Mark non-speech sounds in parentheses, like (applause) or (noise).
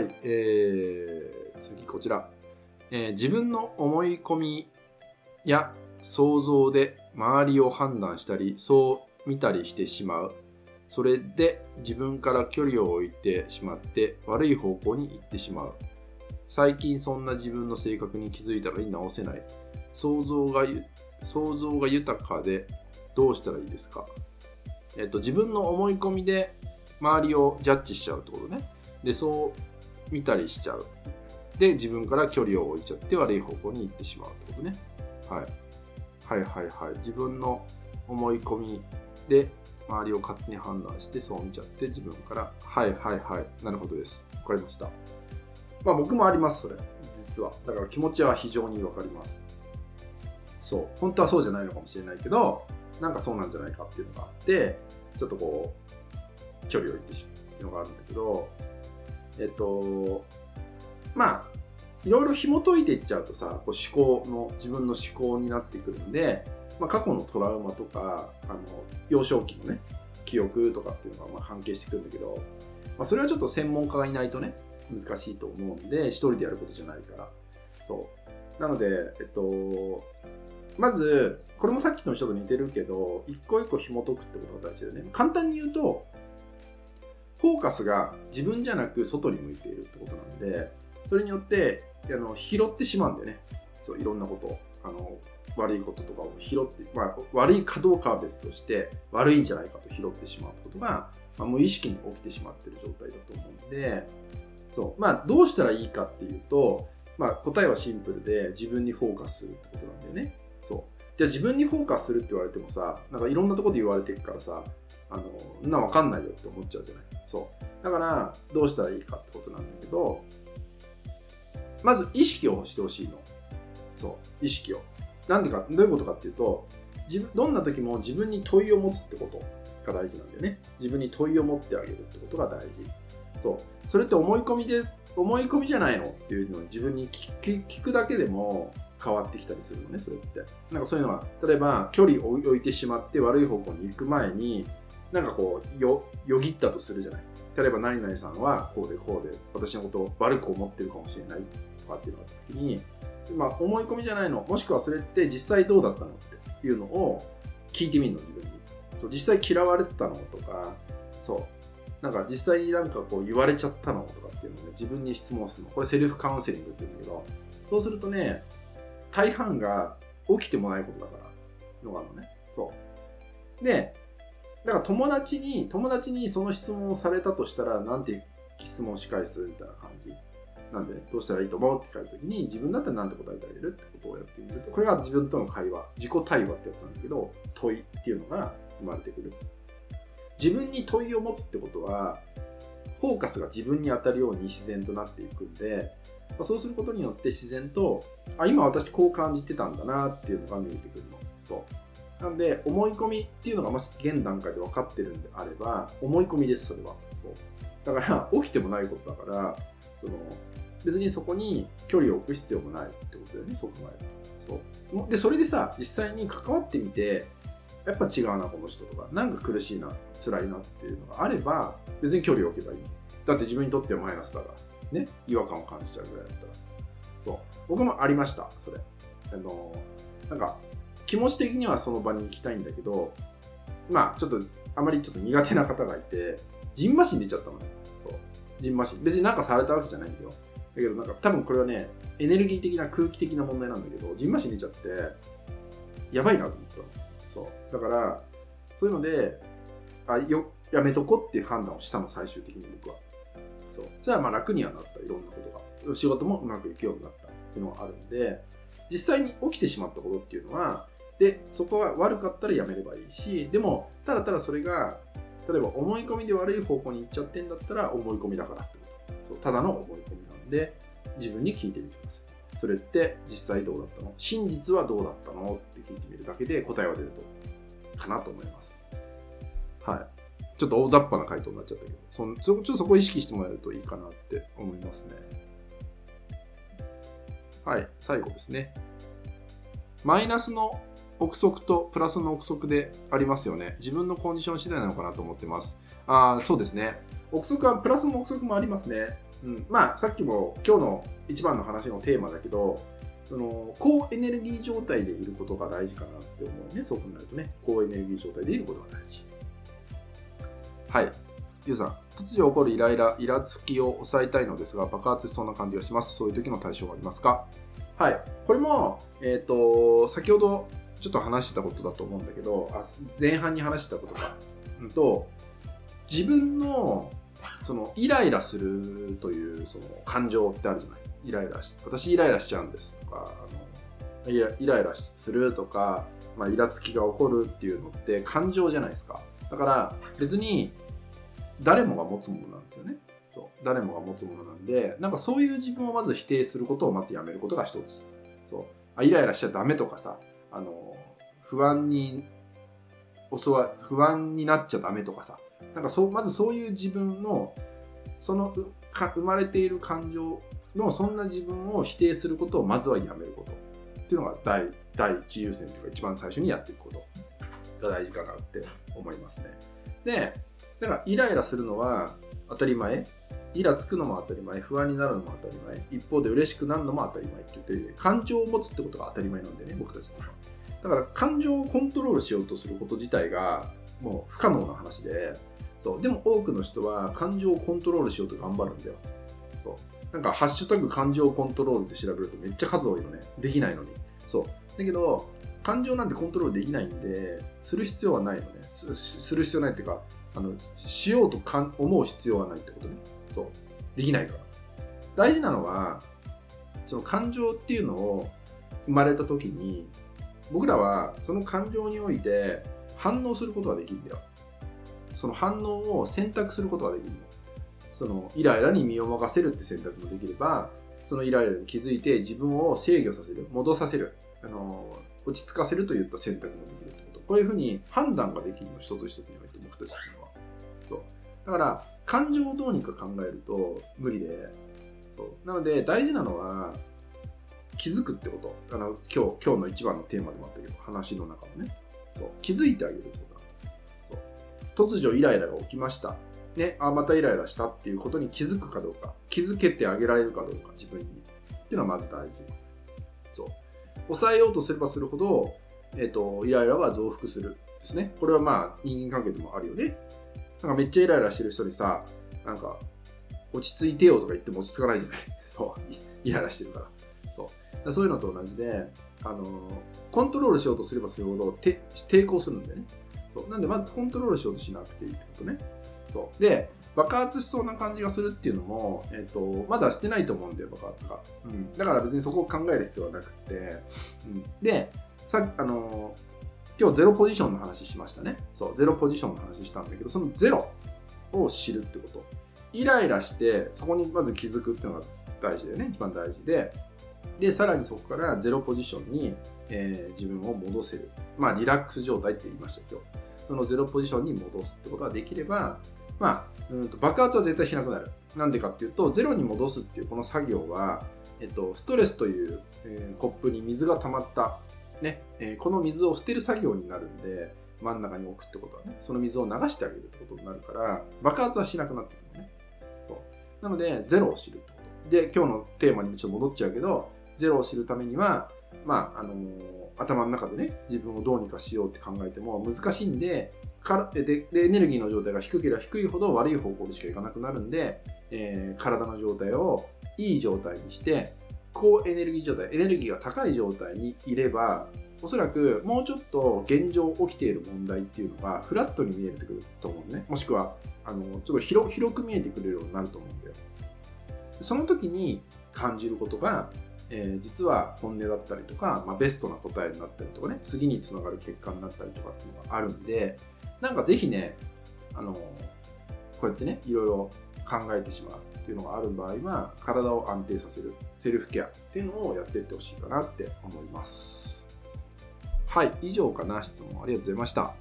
はい、えー、次こちら、えー自分の思い込みや想像で周りを判断したりそう見たりしてしまう。それで自分から距離を置いてしまって悪い方向に行ってしまう。最近そんな自分の性格に気づいたのに直せない。想像が想像が豊かでどうしたらいいですか。えっと自分の思い込みで周りをジャッジしちゃうってことね。でそう見たりしちゃう。で自分から距離を置いちゃって悪い方向に行ってしまうってことね、はい、はいはいはい。自分の思い込みで周りを勝手に判断してそう見ちゃって自分からはいはいはいなるほどです。わかりました。まあ僕もありますそれ。実は。だから気持ちは非常にわかります。そう。本当はそうじゃないのかもしれないけどなんかそうなんじゃないかっていうのがあってちょっとこう距離を置いてしまうっていうのがあるんだけどえっとまあいろいろ紐解いていっちゃうとさこう思考の自分の思考になってくるんで、まあ、過去のトラウマとかあの幼少期のね記憶とかっていうのがまあ関係してくるんだけど、まあ、それはちょっと専門家がいないとね難しいと思うんで一人でやることじゃないから。そう。なのでえっとまずこれもさっきの人と似てるけど一個一個紐解くってことが大事だよね。簡単に言うとフォーカスが自分じゃなく外に向いているってことなんでそれによってあの拾ってしまうんだよね。そういろんなこと。あの悪いこととかを拾って、まあ、悪いかどうかは別として悪いんじゃないかと拾ってしまうってことが、まあ、無意識に起きてしまってる状態だと思うんでそう。まあどうしたらいいかっていうと、まあ、答えはシンプルで自分にフォーカスするってことなんだよね。そう。じゃあ自分にフォーカスするって言われてもさなんかいろんなとこで言われてるからさあのそんな分かんないよって思っちゃうじゃないそうだからどうしたらいいかってことなんだけどまず意識をしてほしいの。そう、意識を。なんでか、どういうことかっていうと、自分どんな時も自分に問いを持つってことが大事なんだよね。自分に問いを持ってあげるってことが大事。そう。それって思い込みで、思い込みじゃないのっていうのを自分に聞く聞くだけでも変わってきたりするのね、それって。なんかそういうのは、例えば距離を置いてしまって悪い方向に行く前に、なんかこう、よ、よぎったとするじゃない。例えば何々さんはこうでこうで私のことを悪く思ってるかもしれないとかっていうのがあった時に、まあ、思い込みじゃないの。もしくはそれって実際どうだったのっていうのを聞いてみるの自分に。そう実際嫌われてたのとかそう。なんか実際になんかこう言われちゃったのとかっていうのをね自分に質問するの。これセルフカウンセリングっていうんだけどそうするとね大半が起きてもないことだからのがあるのね。そう。でだから友達に友達にその質問をされたとしたらなんて質問し返すみたいな感じ？なんで、どうしたらいいと思うって聞かれた時に自分だったら何て答えてあげるってことをやってみるとこれが自分との会話自己対話ってやつなんだけど問いっていうのが生まれてくる。自分に問いを持つってことはフォーカスが自分に当たるように自然となっていくんでそうすることによって自然とあ今私こう感じてたんだなっていうのが見えてくるの。そう。なんで思い込みっていうのがもし現段階で分かってるんであれば思い込みですそれは。そう。だから (laughs) 起きてもないことだからその別にそこに距離を置く必要もないってことだよねそう考えるとそうでそれでさ実際に関わってみてやっぱ違うなこの人とか。なんか苦しいな辛いなっていうのがあれば別に距離を置けばいい。だって自分にとってはマイナスだから。ね。違和感を感じちゃうぐらいだったら。そう。僕もありましたそれ。あのなんか気持ち的にはその場に行きたいんだけどまあちょっとあまりちょっと苦手な方がいてジンマシン出ちゃったのね。そう。ジンマシン。別になんかされたわけじゃないんだよ。だけどなんか多分これはねエネルギー的な空気的な問題なんだけどジンマシン出ちゃってやばいなと思ったそう。だからそういうのであよやめとこっていう判断をしたの最終的に僕は。そう。じゃあまあ楽にはなった。いろんなことが。仕事もうまくいくようになったっていうのがあるんで実際に起きてしまったことっていうのはでそこは悪かったらやめればいいしでもただただそれが例えば思い込みで悪い方向に行っちゃってんだったら思い込みだからってこと。そうただの思い込みなんで自分に聞いてみてください。それって実際どうだったの？真実はどうだったの？って聞いてみるだけで答えは出るとかなと思います。はい。ちょっと大雑把な回答になっちゃったけど。そちょっとそこを意識してもらえるといいかなって思いますね。はい。最後ですね。マイナスの憶測とプラスの憶測でありますよね。自分のコンディション次第なのかなと思ってます。ああ、そうですね。憶測はプラスも憶測もありますね。うん、まあさっきも今日の一番の話のテーマだけどその高エネルギー状態でいることが大事かなって思うね。そう考えるとね。高エネルギー状態でいることが大事。はい。ゆうさん。突如起こるイライライラつきを抑えたいのですが爆発しそうな感じがします。そういう時の対処はありますか？はい。これもえっ、と先ほどちょっと話してたことだと思うんだけどあ前半に話してたことか、うんと自分のそのイライラするというその感情ってあるじゃない？イライラし私イライラしちゃうんですとかあのイライライラするとか、まあ、イラつきが起こるっていうのって感情じゃないですか。だから別に誰もが持つものなんですよね。そう。誰もが持つものなんでなんかそういう自分をまず否定することをまずやめることが一つ。そう。あイライラしちゃダメとかさあの不安に襲わ不安になっちゃダメとかさ。なんかそうまずそういう自分のそのか生まれている感情のそんな自分を否定することをまずはやめること。っていうのが第第一優先というか一番最初にやっていくこと。が大事かなって思いますね。でだからイライラするのは当たり前。イラつくのも当たり前不安になるのも当たり前一方で嬉しくなるのも当たり前って言って感情を持つってことが当たり前なんでね僕たちとかだから感情をコントロールしようとすること自体がもう不可能な話でそう。でも多くの人は感情をコントロールしようと頑張るんだよ。そう。なんか「ハッシュタグ感情コントロール」って調べるとめっちゃ数多いのね。できないのに。そう。だけど感情なんてコントロールできないんでする必要はないのね。する必要ないっていうかあのしようとか思う必要はないってことね。そう。できないから。大事なのはその感情っていうのを生まれた時に僕らはその感情において反応することができるんだよ。その反応を選択することができるそのイライラに身を任せるって選択もできればそのイライラに気づいて自分を制御させる戻させるあの落ち着かせるといった選択もできるってこと。こういうふうに判断ができるの一つ一つにおいて僕たちっていうのは。そう。だから感情をどうにか考えると無理で。そう。なので大事なのは気づくってこと。あの今日今日の一番のテーマでもあったけど話の中のね。そう。気づいてあげるってことそう。突如イライラが起きました。ね、あまたイライラしたっていうことに気づくかどうか。気づけてあげられるかどうか自分に。っていうのはまず大事。そう。抑えようとすればするほど、えーと、イライラは増幅する。ですね。これはまあ人間関係でもあるよね。なんかめっちゃイライラしてる人にさなんか落ち着いてよとか言っても落ち着かないじゃない？(laughs) そうイライラしてるから。そう。そういうのと同じであのコントロールしようとすればするほど抵抗するんだよね。そう。なんでまずコントロールしようとしなくていいってことね。そう。で爆発しそうな感じがするっていうのも、えーと、まだしてないと思うんだよ爆発が、うん、だから別にそこを考える必要はなくて、うん、でさあの今日ゼロポジションの話しましたね。そうゼロポジションの話したんだけどそのゼロを知るってこと。イライラしてそこにまず気づくっていうのが大事でね。一番大事で。でさらにそこからゼロポジションに、えー、自分を戻せる。まあリラックス状態って言いました今日。そのゼロポジションに戻すってことができればまあ、うんと爆発は絶対しなくなる。なんでかっていうと、ゼロに戻すっていうこの作業は、えっと、ストレスという、えー、コップに水が溜まった、ねえー、この水を捨てる作業になるんで、真ん中に置くってことはね、その水を流してあげるってことになるから、爆発はしなくなってくるのね。そうなので、ゼロを知るってこと。で、今日のテーマにちょっと戻っちゃうけど、ゼロを知るためには、まあ、あのー、頭の中でね、自分をどうにかしようって考えても難しいんで、からででエネルギーの状態が低ければ低いほど悪い方向でしかいかなくなるんで、えー、体の状態をいい状態にして高エネルギー状態エネルギーが高い状態にいればおそらくもうちょっと現状起きている問題っていうのがフラットに見えてくると思うね。もしくはあのちょっと広広く見えてくれるようになると思うんだよ。その時に感じることが、えー、実は本音だったりとか、まあ、ベストな答えになったりとかね次につながる結果になったりとかっていうのがあるんでなんかぜひね、あの、こうやってね、いろいろ考えてしまうっていうのがある場合は、体を安定させる、セルフケアっていうのをやっていってほしいかなって思います。はい、以上かな、質問ありがとうございました。